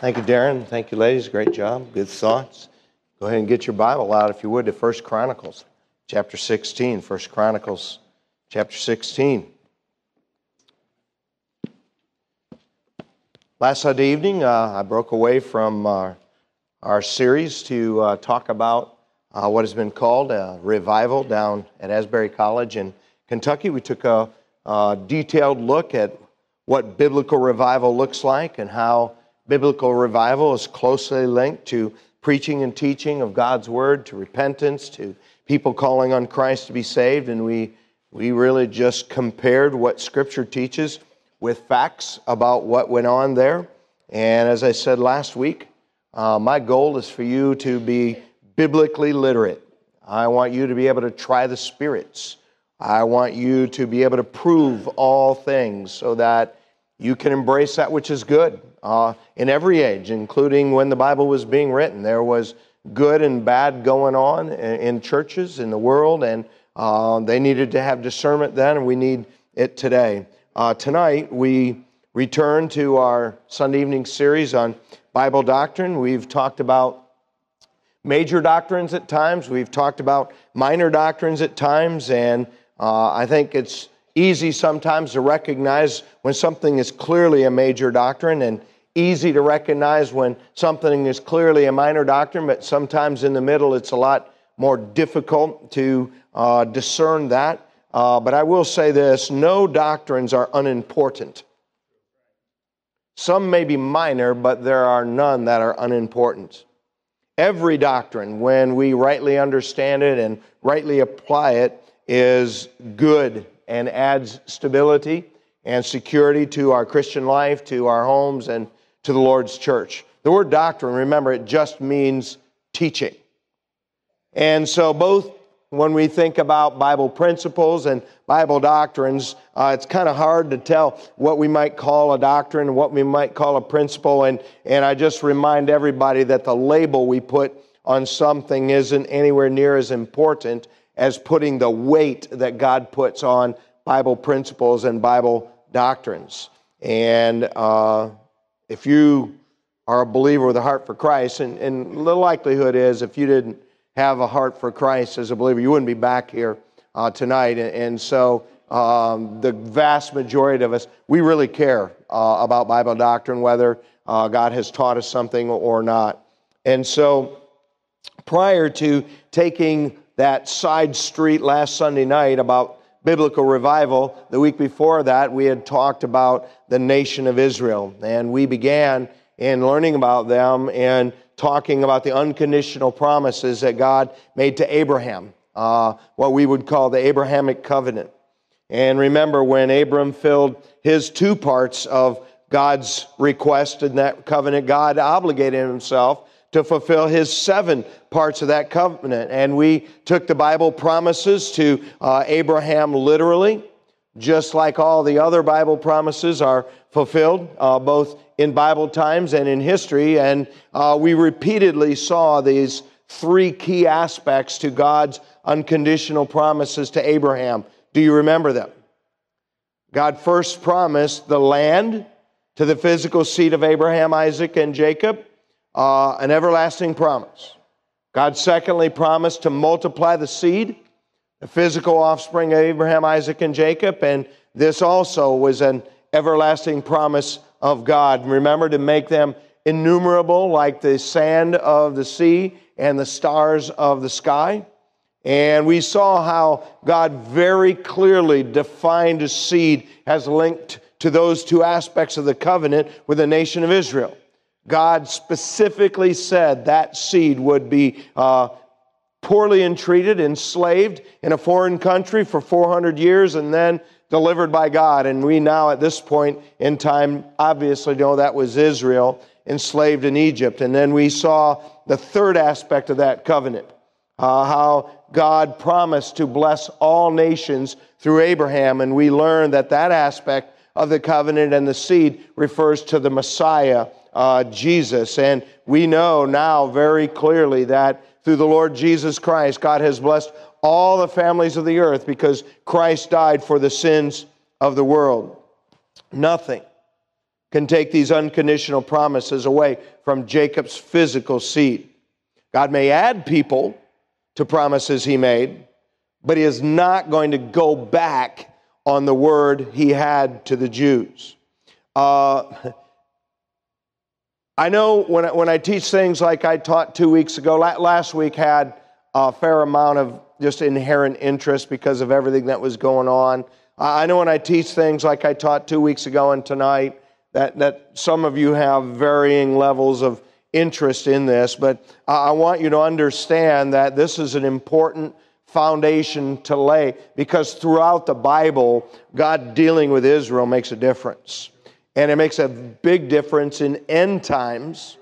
Thank you, Darren. Thank you, ladies. Great job. Good thoughts. Go ahead and get your Bible out, if you would, to 1 Chronicles, chapter 16. 1 Chronicles, chapter 16. Last Sunday evening, uh, I broke away from uh, our series to uh, talk about uh, what has been called a revival down at Asbury College in Kentucky. We took a, a detailed look at what biblical revival looks like and how biblical revival is closely linked to preaching and teaching of God's word, to repentance, to people calling on Christ to be saved. And we, we really just compared what Scripture teaches with facts about what went on there. And as I said last week, uh, my goal is for you to be biblically literate. I want you to be able to try the spirits. I want you to be able to prove all things so that you can embrace that which is good uh, in every age, including when the Bible was being written. There was good and bad going on in churches, in the world, and uh, they needed to have discernment then, and we need it today. Uh, tonight, we return to our Sunday evening series on Bible doctrine. We've talked about major doctrines at times, we've talked about minor doctrines at times, and uh, I think it's easy sometimes to recognize when something is clearly a major doctrine and easy to recognize when something is clearly a minor doctrine, but sometimes in the middle it's a lot more difficult to uh, discern that. Uh, but I will say this no doctrines are unimportant. Some may be minor, but there are none that are unimportant. Every doctrine, when we rightly understand it and rightly apply it, is good and adds stability and security to our Christian life, to our homes, and to the Lord's church. The word doctrine, remember, it just means teaching. And so, both when we think about Bible principles and Bible doctrines, uh, it's kind of hard to tell what we might call a doctrine what we might call a principle. And, and I just remind everybody that the label we put on something isn't anywhere near as important as putting the weight that God puts on Bible principles and Bible doctrines. And uh, if you are a believer with a heart for Christ, and, and the likelihood is if you didn't have a heart for Christ as a believer, you wouldn't be back here uh, tonight. And, and so um, the vast majority of us, we really care uh, about Bible doctrine, whether uh, God has taught us something or not. And so prior to taking that side street last Sunday night about biblical revival. The week before that, we had talked about the nation of Israel, and we began in learning about them and talking about the unconditional promises that God made to Abraham, uh, what we would call the Abrahamic covenant. And remember, when Abram filled his two parts of God's request in that covenant, God obligated himself to fulfill his seven parts of that covenant. And we took the Bible promises to uh, Abraham literally, just like all the other Bible promises are fulfilled, uh, both in Bible times and in history. And uh, we repeatedly saw these three key aspects to God's unconditional promises to Abraham. Do you remember them? God first promised the land to the physical seed of Abraham, Isaac, and Jacob uh, an everlasting promise. God, secondly, promised to multiply the seed, the physical offspring of Abraham, Isaac, and Jacob, and this also was an everlasting promise of God. Remember to make them innumerable like the sand of the sea and the stars of the sky. And we saw how God very clearly defined a seed as linked to those two aspects of the covenant with the nation of Israel. God specifically said that seed would be uh, poorly entreated, enslaved in a foreign country for 400 years, and then delivered by God. And we now, at this point in time, obviously know that was Israel enslaved in Egypt. And then we saw the third aspect of that covenant uh, how God promised to bless all nations through Abraham. And we learned that that aspect of the covenant and the seed refers to the Messiah uh, Jesus. And we know now very clearly that through the Lord Jesus Christ, God has blessed all the families of the earth because Christ died for the sins of the world. Nothing, can take these unconditional promises away from Jacob's physical seed. God may add people to promises he made, but he is not going to go back on the word he had to the Jews. Uh, I know when I, when I teach things like I taught two weeks ago, last week had a fair amount of just inherent interest because of everything that was going on. I know when I teach things like I taught two weeks ago and tonight, that, that some of you have varying levels of interest in this, but I want you to understand that this is an important foundation to lay because throughout the Bible, God dealing with Israel makes a difference. And it makes a big difference in end times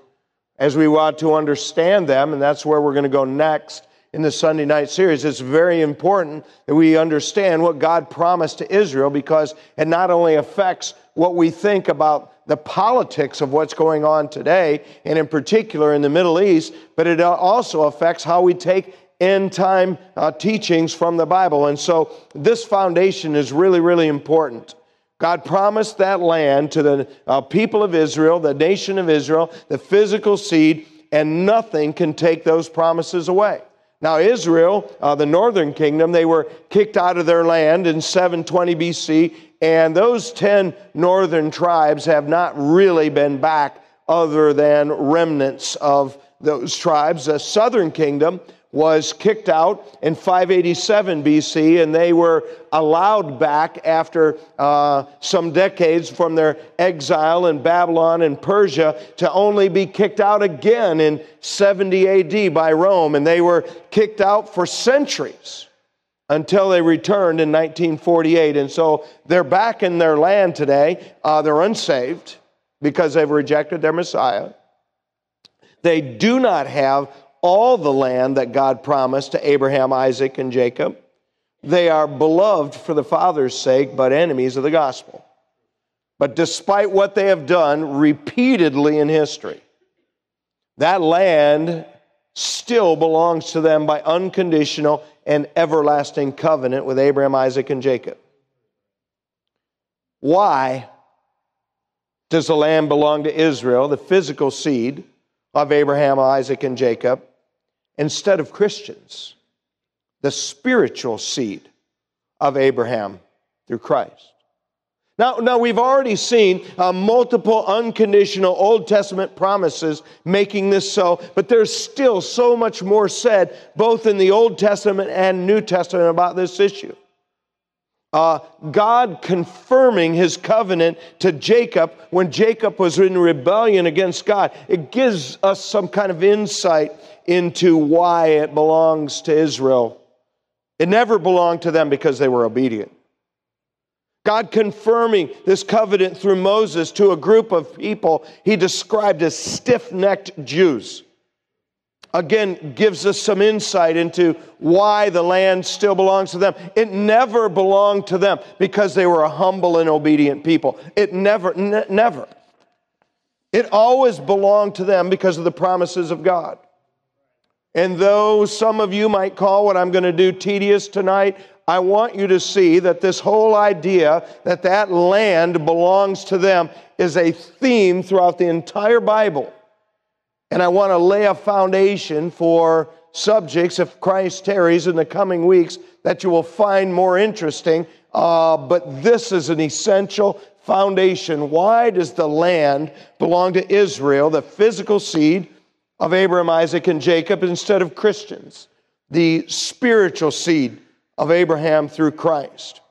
as we want to understand them, and that's where we're going to go next in the Sunday night series. It's very important that we understand what God promised to Israel because it not only affects what we think about the politics of what's going on today, and in particular in the Middle East, but it also affects how we take end time uh, teachings from the Bible. And so this foundation is really, really important. God promised that land to the uh, people of Israel, the nation of Israel, the physical seed, and nothing can take those promises away. Now, Israel, uh, the northern kingdom, they were kicked out of their land in 720 BC, and those 10 northern tribes have not really been back other than remnants of those tribes. The southern kingdom was kicked out in 587 BC, and they were allowed back after uh, some decades from their exile in Babylon and Persia to only be kicked out again in 70 AD by Rome. And they were kicked out for centuries until they returned in 1948. And so they're back in their land today. Uh, they're unsaved because they've rejected their Messiah. They do not have all the land that God promised to Abraham, Isaac, and Jacob. They are beloved for the Father's sake, but enemies of the gospel. But despite what they have done repeatedly in history, that land still belongs to them by unconditional and everlasting covenant with Abraham, Isaac, and Jacob. Why does the land belong to Israel, the physical seed of Abraham, Isaac, and Jacob? Instead of Christians, the spiritual seed of Abraham through Christ. Now, now we've already seen uh, multiple unconditional Old Testament promises making this so, but there's still so much more said both in the Old Testament and New Testament about this issue. Uh, God confirming his covenant to Jacob when Jacob was in rebellion against God. It gives us some kind of insight into why it belongs to Israel. It never belonged to them because they were obedient. God confirming this covenant through Moses to a group of people he described as stiff necked Jews. Again, gives us some insight into why the land still belongs to them. It never belonged to them because they were a humble and obedient people. It never, never. It always belonged to them because of the promises of God. And though some of you might call what I'm going to do tedious tonight, I want you to see that this whole idea that that land belongs to them is a theme throughout the entire Bible. And I want to lay a foundation for subjects, if Christ tarries in the coming weeks, that you will find more interesting. Uh, but this is an essential foundation. Why does the land belong to Israel, the physical seed? of Abraham, Isaac, and Jacob instead of Christians, the spiritual seed of Abraham through Christ.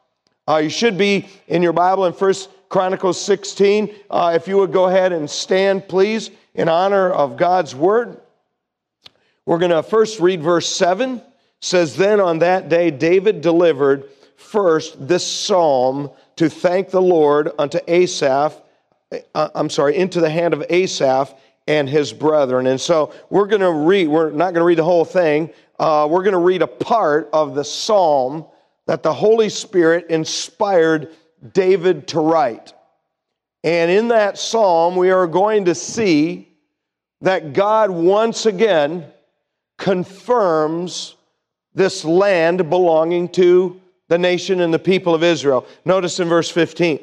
Uh, you should be in your Bible in First Chronicles 16. Uh, if you would go ahead and stand, please, in honor of God's word. We're going to first read verse 7. It says, Then on that day, David delivered first this psalm to thank the Lord unto Asaph. Uh, I'm sorry, into the hand of Asaph and his brethren. And so we're going to read, we're not going to read the whole thing. Uh, we're going to read a part of the psalm that the Holy Spirit inspired David to write. And in that psalm, we are going to see that God once again confirms this land belonging to the nation and the people of Israel. Notice in verse 15.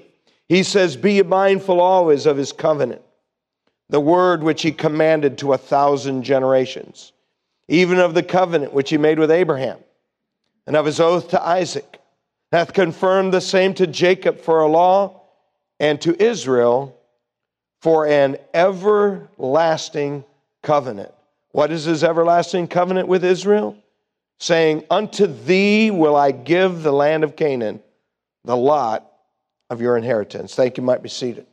He says, Be mindful always of his covenant, the word which he commanded to a thousand generations, even of the covenant which he made with Abraham, and of his oath to Isaac, hath confirmed the same to Jacob for a law, and to Israel for an everlasting covenant. What is his everlasting covenant with Israel? Saying, Unto thee will I give the land of Canaan, the lot of your inheritance. Thank you, might be seated.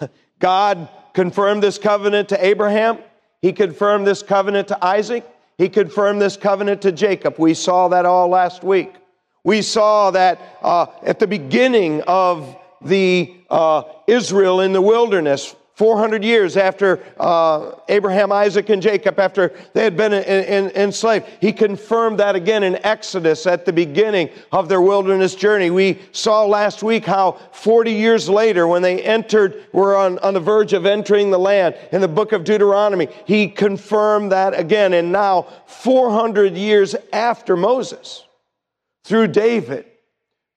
God confirmed this covenant to Abraham. He confirmed this covenant to Isaac. He confirmed this covenant to Jacob. We saw that all last week. We saw that uh, at the beginning of the uh, Israel in the wilderness, 400 years after uh, Abraham, Isaac, and Jacob, after they had been in, in, enslaved. He confirmed that again in Exodus at the beginning of their wilderness journey. We saw last week how 40 years later, when they entered, were on, on the verge of entering the land in the book of Deuteronomy, he confirmed that again. And now, 400 years after Moses, through David,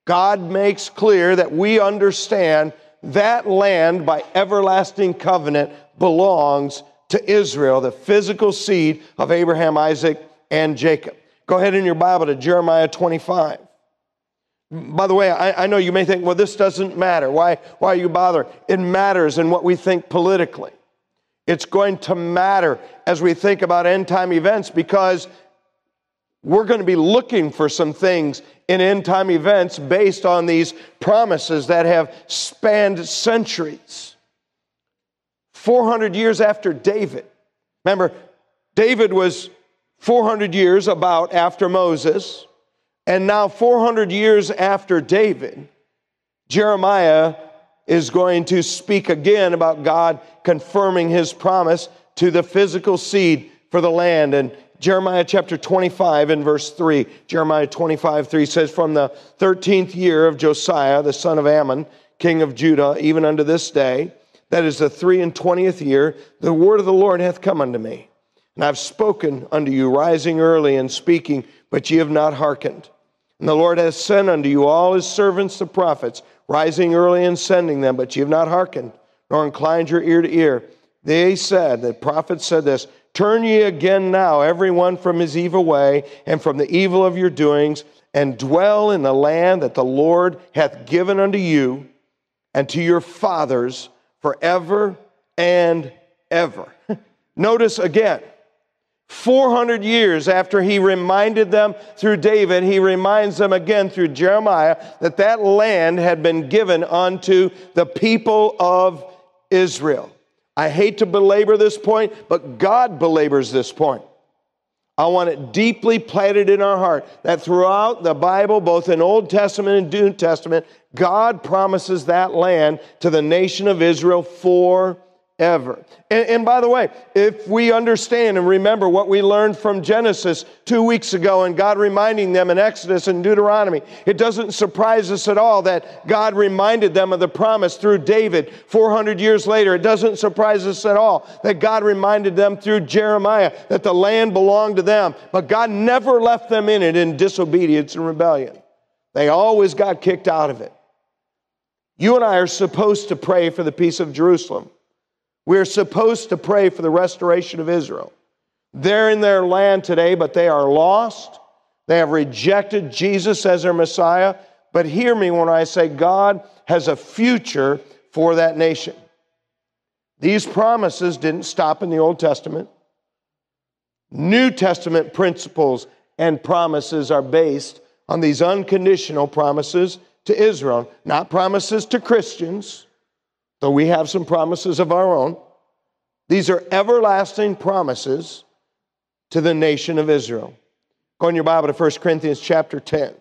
God makes clear that we understand that land by everlasting covenant belongs to Israel, the physical seed of Abraham, Isaac, and Jacob. Go ahead in your Bible to Jeremiah 25. By the way, I, I, know you may think, well, this doesn't matter. Why, why are you bothered? It matters in what we think politically. It's going to matter as we think about end time events because we're going to be looking for some things in end time events based on these promises that have spanned centuries. 400 years after David. Remember, David was 400 years about after Moses, and now 400 years after David, Jeremiah is going to speak again about God confirming his promise to the physical seed for the land. And Jeremiah chapter 25 and verse 3. Jeremiah 25, 3 says, From the 13th year of Josiah, the son of Amon, king of Judah, even unto this day, that is the three and twentieth year, the word of the Lord hath come unto me. And I've spoken unto you, rising early and speaking, but ye have not hearkened. And the Lord hath sent unto you all his servants the prophets, rising early and sending them, but ye have not hearkened, nor inclined your ear to ear. They said, the prophets said this, Turn ye again now, every one from his evil way and from the evil of your doings, and dwell in the land that the Lord hath given unto you and to your fathers forever and ever. Notice again, 400 years after he reminded them through David, he reminds them again through Jeremiah that that land had been given unto the people of Israel. I hate to belabor this point, but God belabors this point. I want it deeply planted in our heart that throughout the Bible, both in Old Testament and New Testament, God promises that land to the nation of Israel for ever. And, and, by the way, if we understand and remember what we learned from Genesis two weeks ago and God reminding them in Exodus and Deuteronomy, it doesn't surprise us at all that God reminded them of the promise through David 400 years later. It doesn't surprise us at all that God reminded them through Jeremiah that the land belonged to them. But God never left them in it in disobedience and rebellion. They always got kicked out of it. You and I are supposed to pray for the peace of Jerusalem. We're supposed to pray for the restoration of Israel. They're in their land today, but they are lost. They have rejected Jesus as their Messiah. But hear me when I say God has a future for that nation. These promises didn't stop in the Old Testament. New Testament principles and promises are based on these unconditional promises to Israel, not promises to Christians though we have some promises of our own. These are everlasting promises to the nation of Israel. Go in your Bible to 1 Corinthians chapter 10.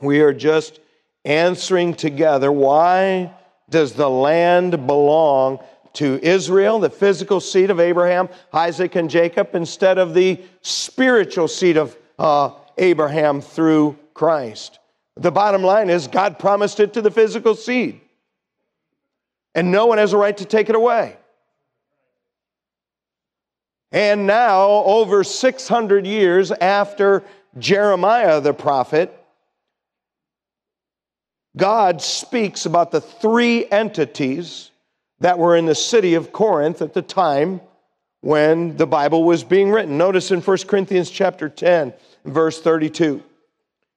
We are just answering together why does the land belong to Israel, the physical seed of Abraham, Isaac, and Jacob, instead of the spiritual seed of uh, Abraham through Christ? The bottom line is God promised it to the physical seed and no one has a right to take it away. And now, over 600 years after Jeremiah the prophet, God speaks about the three entities that were in the city of Corinth at the time when the Bible was being written. Notice in 1 Corinthians chapter 10, verse 32.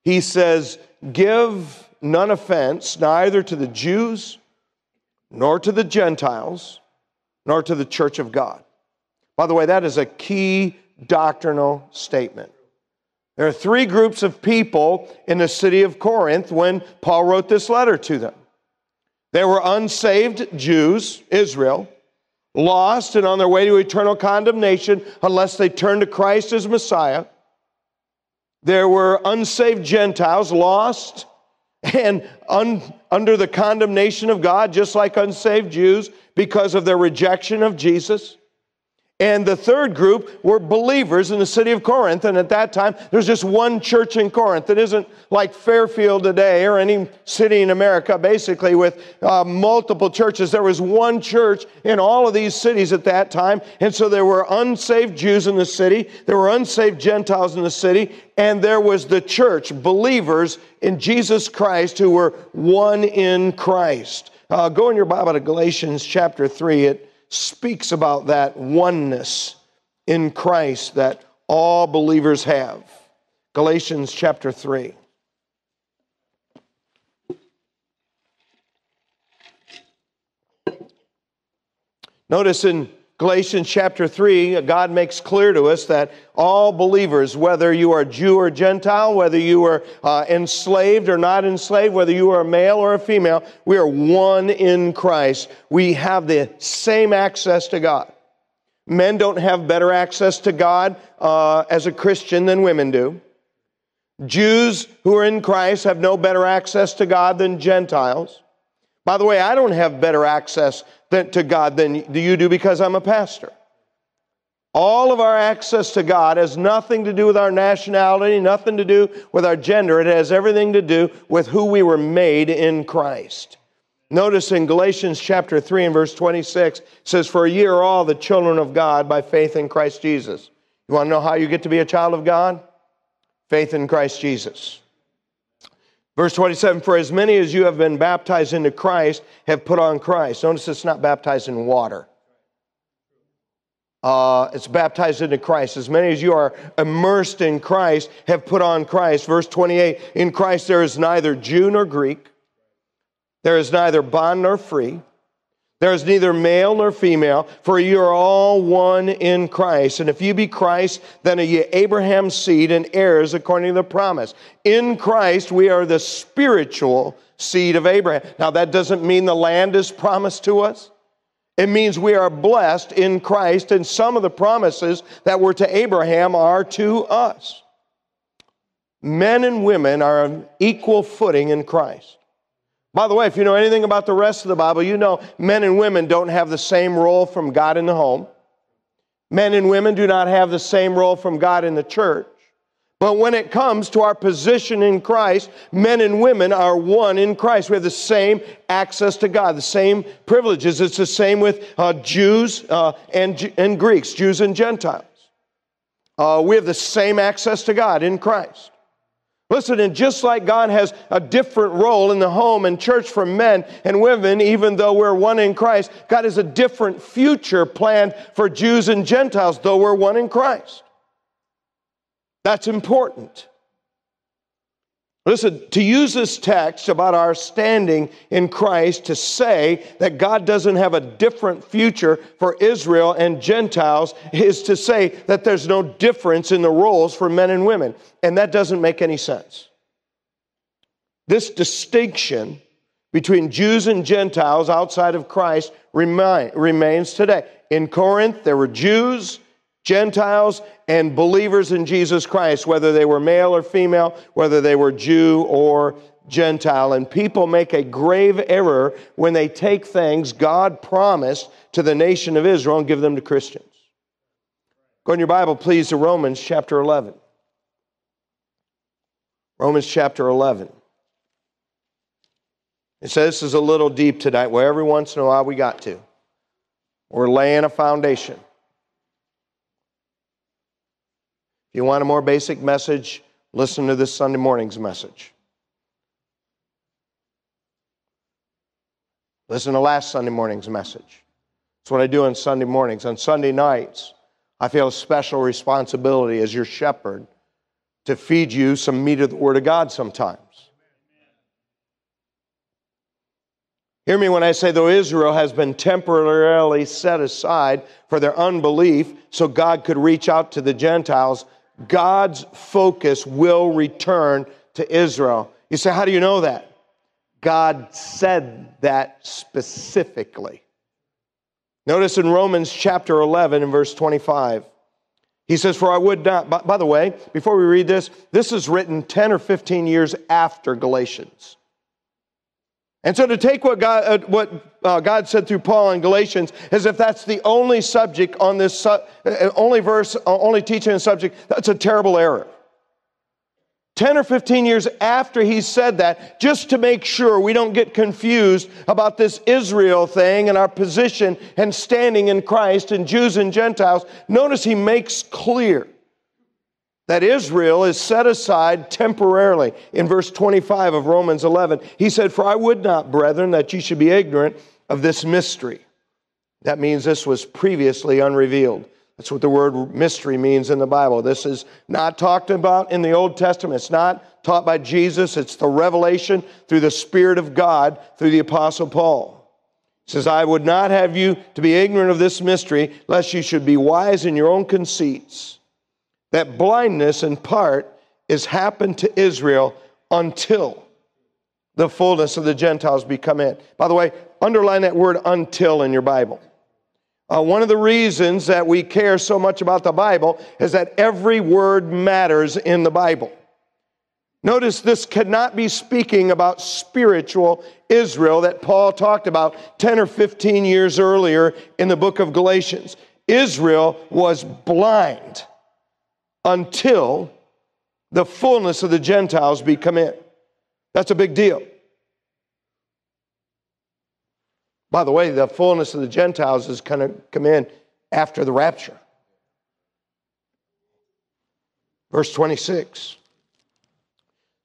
He says, "Give none offense neither to the Jews nor to the Gentiles nor to the church of God." By the way, that is a key doctrinal statement. There are three groups of people in the city of Corinth when Paul wrote this letter to them. There were unsaved Jews, Israel, lost and on their way to eternal condemnation unless they turned to Christ as Messiah. There were unsaved Gentiles, lost and un, under the condemnation of God, just like unsaved Jews, because of their rejection of Jesus. And the third group were believers in the city of Corinth. And at that time, there's just one church in Corinth. It isn't like Fairfield today or any city in America, basically, with uh, multiple churches. There was one church in all of these cities at that time. And so there were unsaved Jews in the city, there were unsaved Gentiles in the city, and there was the church, believers in Jesus Christ who were one in Christ. Uh, go in your Bible to Galatians chapter 3. It speaks about that oneness in Christ that all believers have. Galatians chapter 3. Notice in Galatians chapter 3, God makes clear to us that all believers, whether you are Jew or Gentile, whether you are uh, enslaved or not enslaved, whether you are a male or a female, we are one in Christ. We have the same access to God. Men don't have better access to God uh, as a Christian than women do. Jews who are in Christ have no better access to God than Gentiles. By the way, I don't have better access to God than you do because I'm a pastor. All of our access to God has nothing to do with our nationality, nothing to do with our gender. It has everything to do with who we were made in Christ. Notice in Galatians chapter 3 and verse 26 says, For ye are all the children of God by faith in Christ Jesus. You want to know how you get to be a child of God? Faith in Christ Jesus. Verse 27 For as many as you have been baptized into Christ have put on Christ. Notice it's not baptized in water. Uh, it's baptized into Christ. As many as you are immersed in Christ have put on Christ. Verse 28 In Christ there is neither Jew nor Greek, there is neither bond nor free, there is neither male nor female, for you are all one in Christ. And if you be Christ, then are you Abraham's seed and heirs according to the promise. In Christ, we are the spiritual seed of Abraham. Now, that doesn't mean the land is promised to us. It means we are blessed in Christ, and some of the promises that were to Abraham are to us. Men and women are on equal footing in Christ. By the way, if you know anything about the rest of the Bible, you know men and women don't have the same role from God in the home. Men and women do not have the same role from God in the church. But when it comes to our position in Christ, men and women are one in Christ. We have the same access to God, the same privileges. It's the same with uh, Jews uh, and, and Greeks, Jews and Gentiles. Uh, we have the same access to God in Christ. Listen, and just like God has a different role in the home and church for men and women, even though we're one in Christ, God has a different future planned for Jews and Gentiles, though we're one in Christ. That's important. Listen, to use this text about our standing in Christ to say that God doesn't have a different future for Israel and Gentiles is to say that there's no difference in the roles for men and women. And that doesn't make any sense. This distinction between Jews and Gentiles outside of Christ remains today. In Corinth, there were Jews Gentiles and believers in Jesus Christ, whether they were male or female, whether they were Jew or Gentile. And people make a grave error when they take things God promised to the nation of Israel and give them to Christians. Go in your Bible, please, to Romans chapter 11. Romans chapter 11. It says this is a little deep tonight. Well, every once in a while we got to. We're laying a foundation. If you want a more basic message, listen to this Sunday morning's message. Listen to last Sunday morning's message. That's what I do on Sunday mornings. On Sunday nights, I feel a special responsibility as your shepherd to feed you some meat of the Word of God sometimes. Hear me when I say, though Israel has been temporarily set aside for their unbelief so God could reach out to the Gentiles, God's focus will return to Israel. You say, how do you know that? God said that specifically. Notice in Romans chapter 11 and verse 25, he says, For I would not, by, by, the way, before we read this, this is written 10 or 15 years after Galatians. And so to take what God, uh, what, uh, God said through Paul in Galatians as if that's the only subject on this, su- uh, only verse, uh, only teaching the subject, that's a terrible error. 10 or 15 years after he said that, just to make sure we don't get confused about this Israel thing and our position and standing in Christ and Jews and Gentiles, notice he makes clear that Israel is set aside temporarily. In verse 25 of Romans 11, he said, For I would not, brethren, that you should be ignorant of this mystery. That means this was previously unrevealed that's what the word mystery means in the Bible. This is not talked about in the Old Testament. It's not taught by Jesus. It's the revelation through the Spirit of God through the Apostle Paul. He says, I would not have you to be ignorant of this mystery, lest you should be wise in your own conceits. That blindness in part is happened to Israel until the fullness of the Gentiles be come in. By the way, underline that word until in your Bible. Uh, one of the reasons that we care so much about the Bible is that every word matters in the Bible. Notice this cannot be speaking about spiritual Israel that Paul talked about 10 or 15 years earlier in the book of Galatians. Israel was blind until the fullness of the Gentiles be come in. That's a big deal. By the way, the fullness of the Gentiles is going to come in after the rapture. Verse 26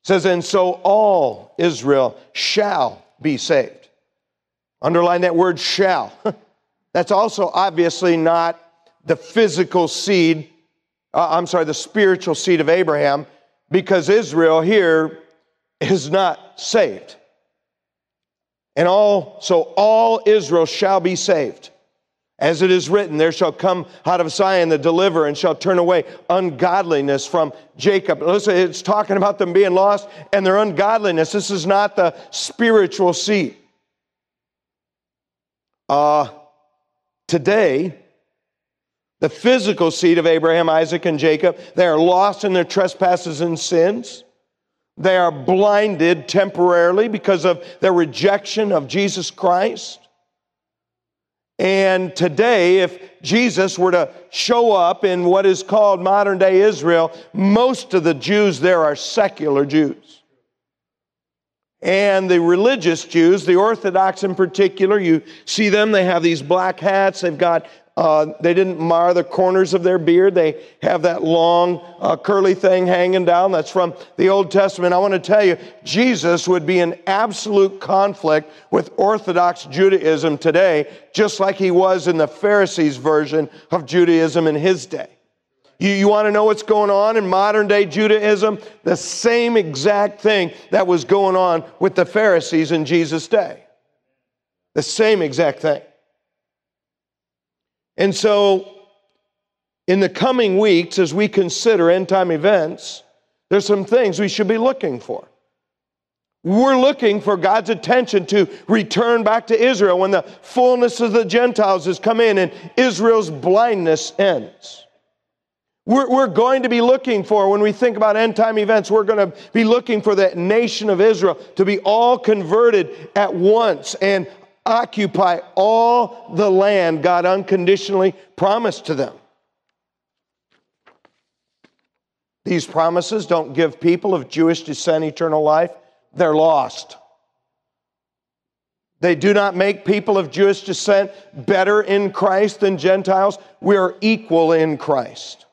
says, And so all Israel shall be saved. Underline that word shall. That's also obviously not the physical seed, uh, I'm sorry, the spiritual seed of Abraham, because Israel here is not saved. And all, so all Israel shall be saved. As it is written, there shall come out of Zion the deliverer and shall turn away ungodliness from Jacob. Listen, it's talking about them being lost and their ungodliness. This is not the spiritual seed. Uh, today, the physical seed of Abraham, Isaac, and Jacob, they are lost in their trespasses and sins. They are blinded temporarily because of their rejection of Jesus Christ. And today, if Jesus were to show up in what is called modern day Israel, most of the Jews there are secular Jews. And the religious Jews, the Orthodox in particular, you see them, they have these black hats, they've got uh, they didn't mar the corners of their beard. They have that long, uh, curly thing hanging down. That's from the Old Testament. I want to tell you, Jesus would be in absolute conflict with Orthodox Judaism today, just like he was in the Pharisees' version of Judaism in his day. You, you want to know what's going on in modern day Judaism? The same exact thing that was going on with the Pharisees in Jesus' day. The same exact thing. And so, in the coming weeks, as we consider end time events, there's some things we should be looking for. We're looking for God's attention to return back to Israel when the fullness of the Gentiles has come in and Israel's blindness ends. We're, we're going to be looking for, when we think about end time events, we're going to be looking for that nation of Israel to be all converted at once and occupy all the land God unconditionally promised to them. These promises don't give people of Jewish descent eternal life, they're lost. They do not make people of Jewish descent better in Christ than Gentiles. We are equal in Christ.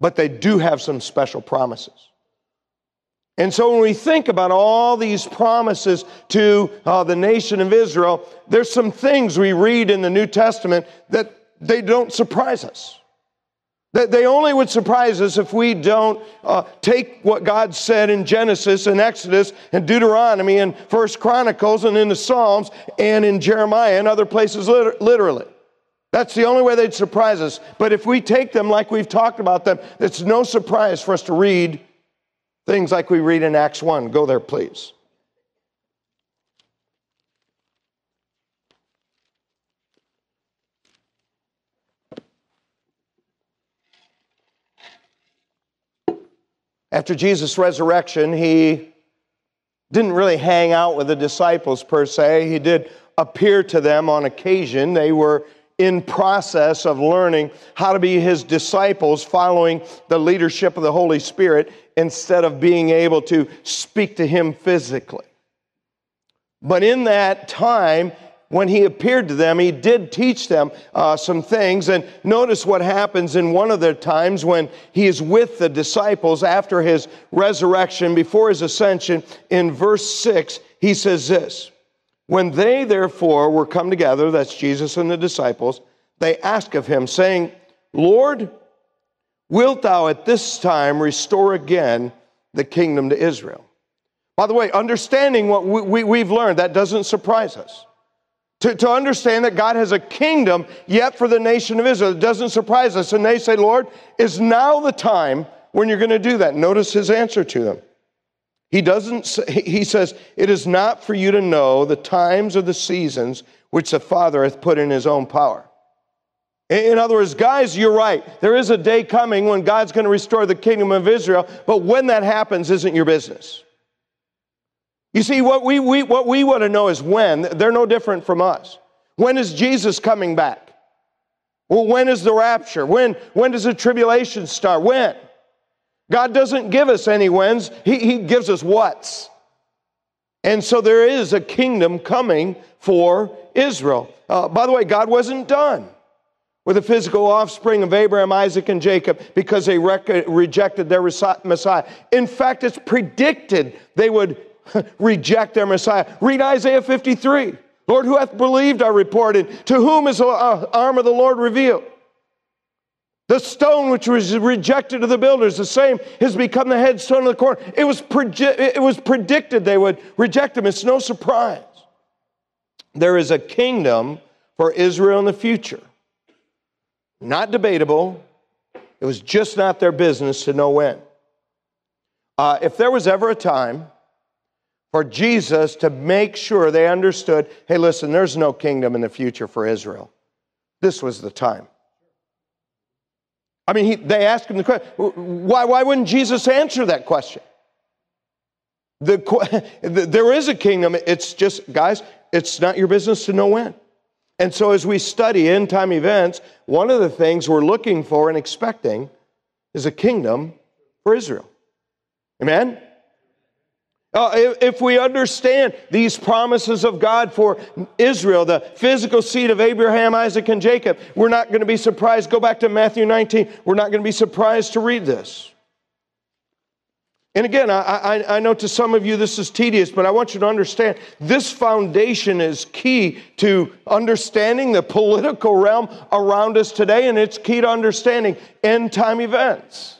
But they do have some special promises. And so when we think about all these promises to uh, the nation of Israel, there's some things we read in the New Testament that they don't surprise us. That they only would surprise us if we don't uh, take what God said in Genesis and Exodus and Deuteronomy and First Chronicles and in the Psalms and in Jeremiah and other places literally. That's the only way they'd surprise us. But if we take them like we've talked about them, it's no surprise for us to read things like we read in Acts 1. Go there, please. After Jesus' resurrection, he didn't really hang out with the disciples per se. He did appear to them on occasion. They were in process of learning how to be his disciples following the leadership of the Holy Spirit instead of being able to speak to him physically. But in that time, when he appeared to them, he did teach them uh, some things. And notice what happens in one of the times when he is with the disciples after his resurrection, before his ascension. In verse 6, he says this When they therefore were come together, that's Jesus and the disciples, they asked of him, saying, Lord, wilt thou at this time restore again the kingdom to Israel? By the way, understanding what we, we, have learned, that doesn't surprise us. To, to understand that God has a kingdom yet for the nation of Israel. It doesn't surprise us. And they say, Lord, is now the time when you're going to do that? Notice his answer to them. He doesn't, he says, It is not for you to know the times or the seasons which the Father hath put in his own power. In other words, guys, you're right. There is a day coming when God's going to restore the kingdom of Israel, but when that happens isn't your business. You see, what we, we, what we want to know is when. They're no different from us. When is Jesus coming back? Well, when is the rapture? When, when does the tribulation start? When? God doesn't give us any whens, He, he gives us what's. And so there is a kingdom coming for Israel. Uh, by the way, God wasn't done with the physical offspring of Abraham, Isaac, and Jacob because they rec- rejected their Messiah. In fact, it's predicted they would reject their Messiah. Read Isaiah 53. Lord, who hath believed our report, and to whom is the uh, arm of the Lord revealed? The stone which was rejected of the builders, the same has become the headstone of the corner. It was, it was predicted they would reject him. It's no surprise. There is a kingdom for Israel in the future. Not debatable. It was just not their business to know when. Uh, if there was ever a time for Jesus to make sure they understood hey, listen, there's no kingdom in the future for Israel. This was the time. I mean, he, they asked him the question why, why wouldn't Jesus answer that question? The, there is a kingdom. It's just, guys, it's not your business to know when. And so, as we study end time events, one of the things we're looking for and expecting is a kingdom for Israel. Amen? Uh, if, if we understand these promises of God for Israel, the physical seed of Abraham, Isaac, and Jacob, we're not going to be surprised. Go back to Matthew 19. We're not going to be surprised to read this. And again, I, I, I, know to some of you this is tedious, but I want you to understand this foundation is key to understanding the political realm around us today, and it's key to understanding end time events.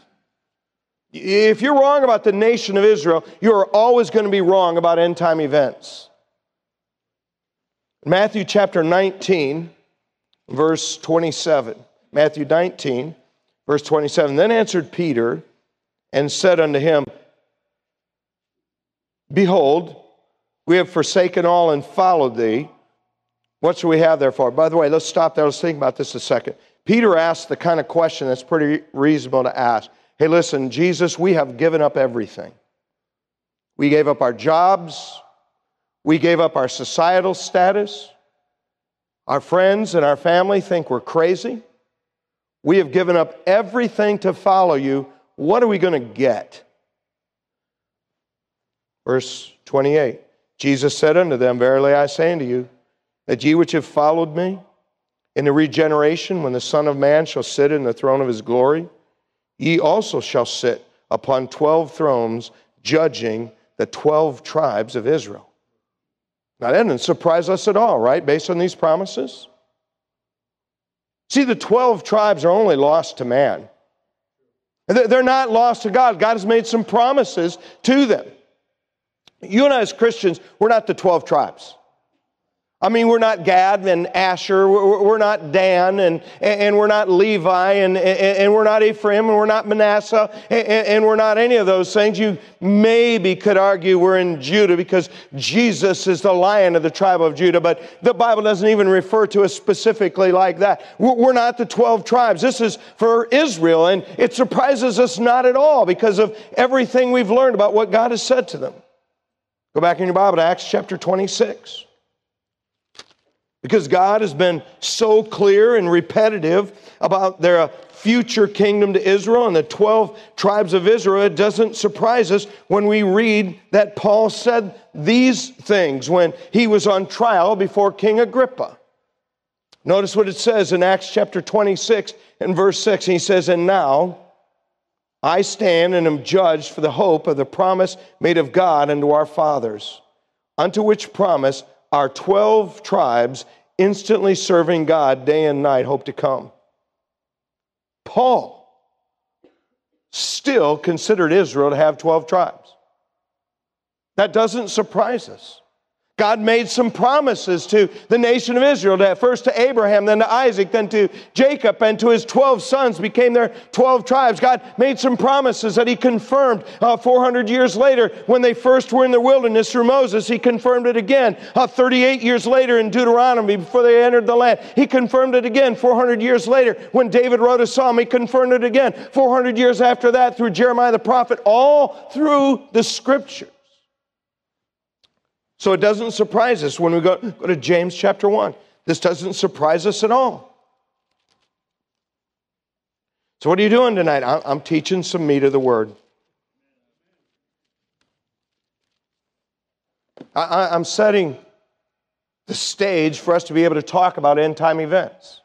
If you're wrong about the nation of Israel, you're always going to be wrong about end time events. Matthew chapter 19, verse 27. Matthew 19, verse 27. Then answered Peter and said unto him, Behold, we have forsaken all and followed thee. What shall we have therefore? By the way, let's stop there. Let's think about this a second. Peter asked the kind of question that's pretty reasonable to ask. Hey, listen, Jesus, we have given up everything. We gave up our jobs. We gave up our societal status. Our friends and our family think we're crazy. We have given up everything to follow you. What are we going to get? Verse 28 Jesus said unto them, Verily I say unto you, that ye which have followed me in the regeneration, when the Son of Man shall sit in the throne of his glory, Ye also shall sit upon twelve thrones, judging the 12 tribes of Israel. Now, that doesn't surprise us at all, right, based on these promises? See, the 12 tribes are only lost to man. They're not lost to God. God has made some promises to them. You and I, as Christians, we're not the 12 tribes. I mean, we're not Gad and Asher, we're not Dan, and, and we're not Levi, and, and we're not Ephraim, and we're not Manasseh, and we're not any of those things. You maybe could argue we're in Judah because Jesus is the lion of the tribe of Judah, but the Bible doesn't even refer to us specifically like that. We're not the 12 tribes. This is for Israel, and it surprises us not at all because of everything we've learned about what God has said to them. Go back in your Bible to Acts chapter 26. Because God has been so clear and repetitive about their future kingdom to Israel and the 12 tribes of Israel, it doesn't surprise us when we read that Paul said these things when he was on trial before King Agrippa. Notice what it says in Acts chapter 26 and verse 6. He says, And now I stand and am judged for the hope of the promise made of God unto our fathers, unto which promise our 12 tribes instantly serving God day and night hope to come. Paul still considered Israel to have 12 tribes. That doesn't surprise us. God made some promises to the nation of Israel, first to Abraham, then to Isaac, then to Jacob, and to his 12 sons became their 12 tribes. God made some promises that he confirmed uh, 400 years later when they first were in the wilderness through Moses. He confirmed it again uh, 38 years later in Deuteronomy before they entered the land. He confirmed it again 400 years later when David wrote a psalm. He confirmed it again 400 years after that through Jeremiah the prophet, all through the scripture. So it doesn't surprise us when we go, go to James chapter 1. This doesn't surprise us at all. So, what are you doing tonight? I'm teaching some meat of the word. I'm setting the stage for us to be able to talk about end time events.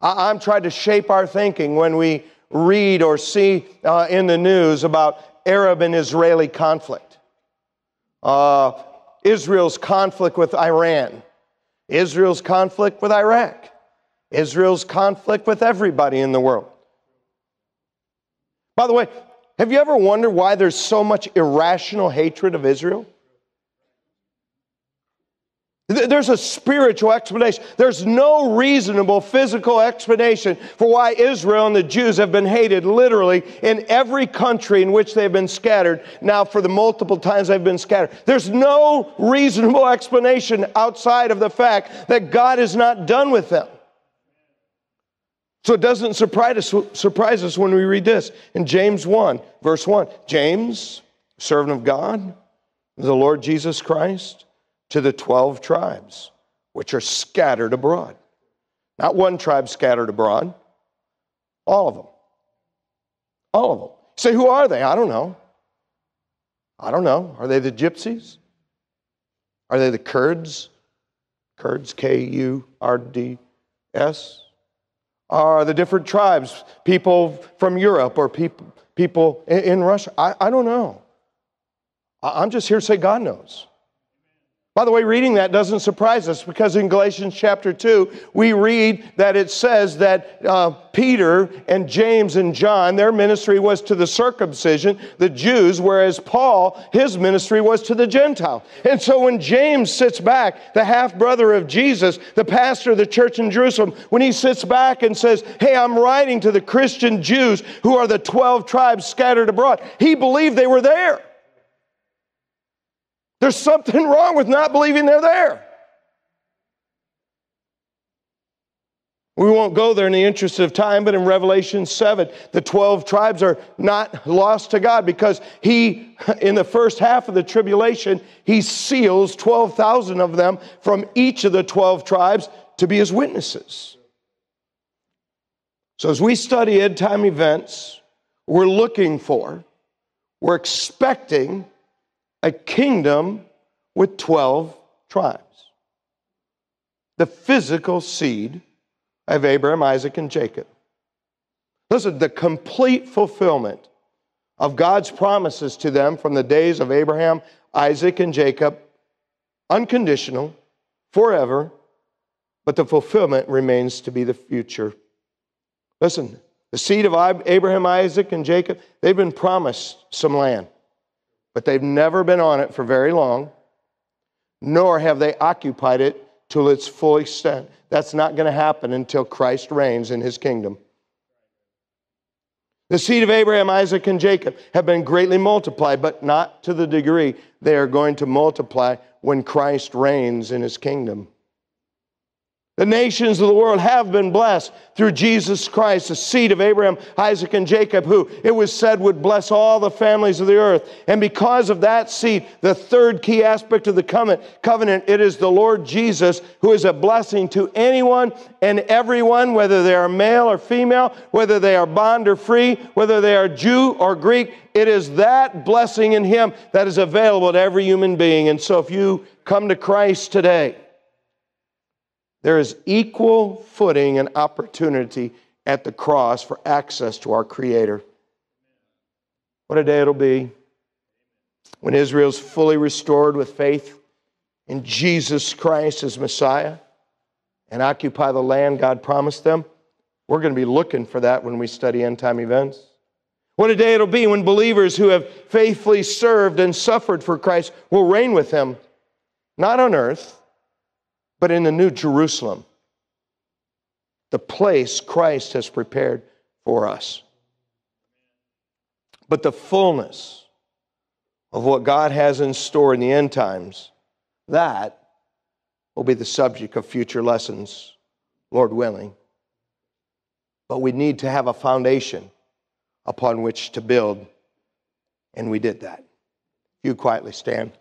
I'm trying to shape our thinking when we read or see uh, in the news about Arab and Israeli conflict. Uh, Israel's conflict with Iran, Israel's conflict with Iraq, Israel's conflict with everybody in the world. By the way, have you ever wondered why there's so much irrational hatred of Israel? There's a spiritual explanation. There's no reasonable physical explanation for why Israel and the Jews have been hated literally in every country in which they've been scattered. Now, for the multiple times they've been scattered, there's no reasonable explanation outside of the fact that God is not done with them. So it doesn't surprise us, surprise us when we read this in James 1, verse 1. James, servant of God, the Lord Jesus Christ to the 12 tribes, which are scattered abroad. Not one tribe scattered abroad, all of them. All of them. say, who are they? I don't know. I don't know. Are they the gypsies? Are they the Kurds? Kurds, K U R D S? Are the different tribes people from Europe or people, people in Russia? I, I don't know. I'm just here to say God knows. By the way, reading that doesn't surprise us because in Galatians chapter 2, we read that it says that uh, Peter and James and John, their ministry was to the circumcision, the Jews, whereas Paul, his ministry was to the Gentile. And so when James sits back, the half brother of Jesus, the pastor of the church in Jerusalem, when he sits back and says, Hey, I'm writing to the Christian Jews who are the 12 tribes scattered abroad, he believed they were there. There's something wrong with not believing they're there. We won't go there in the interest of time, but in Revelation 7, the 12 tribes are not lost to God because He, in the first half of the tribulation, He seals 12,000 of them from each of the 12 tribes to be His witnesses. So as we study end time events, we're looking for, we're expecting a kingdom with 12 tribes. The physical seed of Abraham, Isaac, and Jacob. Listen, the complete fulfillment of God's promises to them from the days of Abraham, Isaac, and Jacob, unconditional, forever, but the fulfillment remains to be the future. Listen, the seed of Abraham, Isaac, and Jacob, they've been promised some land, but they've never been on it for very long, nor have they occupied it to its full extent. That's not going to happen until Christ reigns in his kingdom. The seed of Abraham, Isaac, and Jacob have been greatly multiplied, but not to the degree they are going to multiply when Christ reigns in his kingdom. The nations of the world have been blessed through Jesus Christ, the seed of Abraham, Isaac, and Jacob, who it was said would bless all the families of the earth. And because of that seed, the third key aspect of the covenant, it is the Lord Jesus who is a blessing to anyone and everyone, whether they are male or female, whether they are bond or free, whether they are Jew or Greek. It is that blessing in Him that is available to every human being. And so if you come to Christ today, there is equal footing and opportunity at the cross for access to our Creator. What a day it'll be when Israel's fully restored with faith in Jesus Christ as Messiah and occupy the land God promised them. We're going to be looking for that when we study end time events. What a day it'll be when believers who have faithfully served and suffered for Christ will reign with Him, not on earth, but in the New Jerusalem, the place Christ has prepared for us. But the fullness of what God has in store in the end times, that will be the subject of future lessons, Lord willing. But we need to have a foundation upon which to build, and we did that. You quietly stand.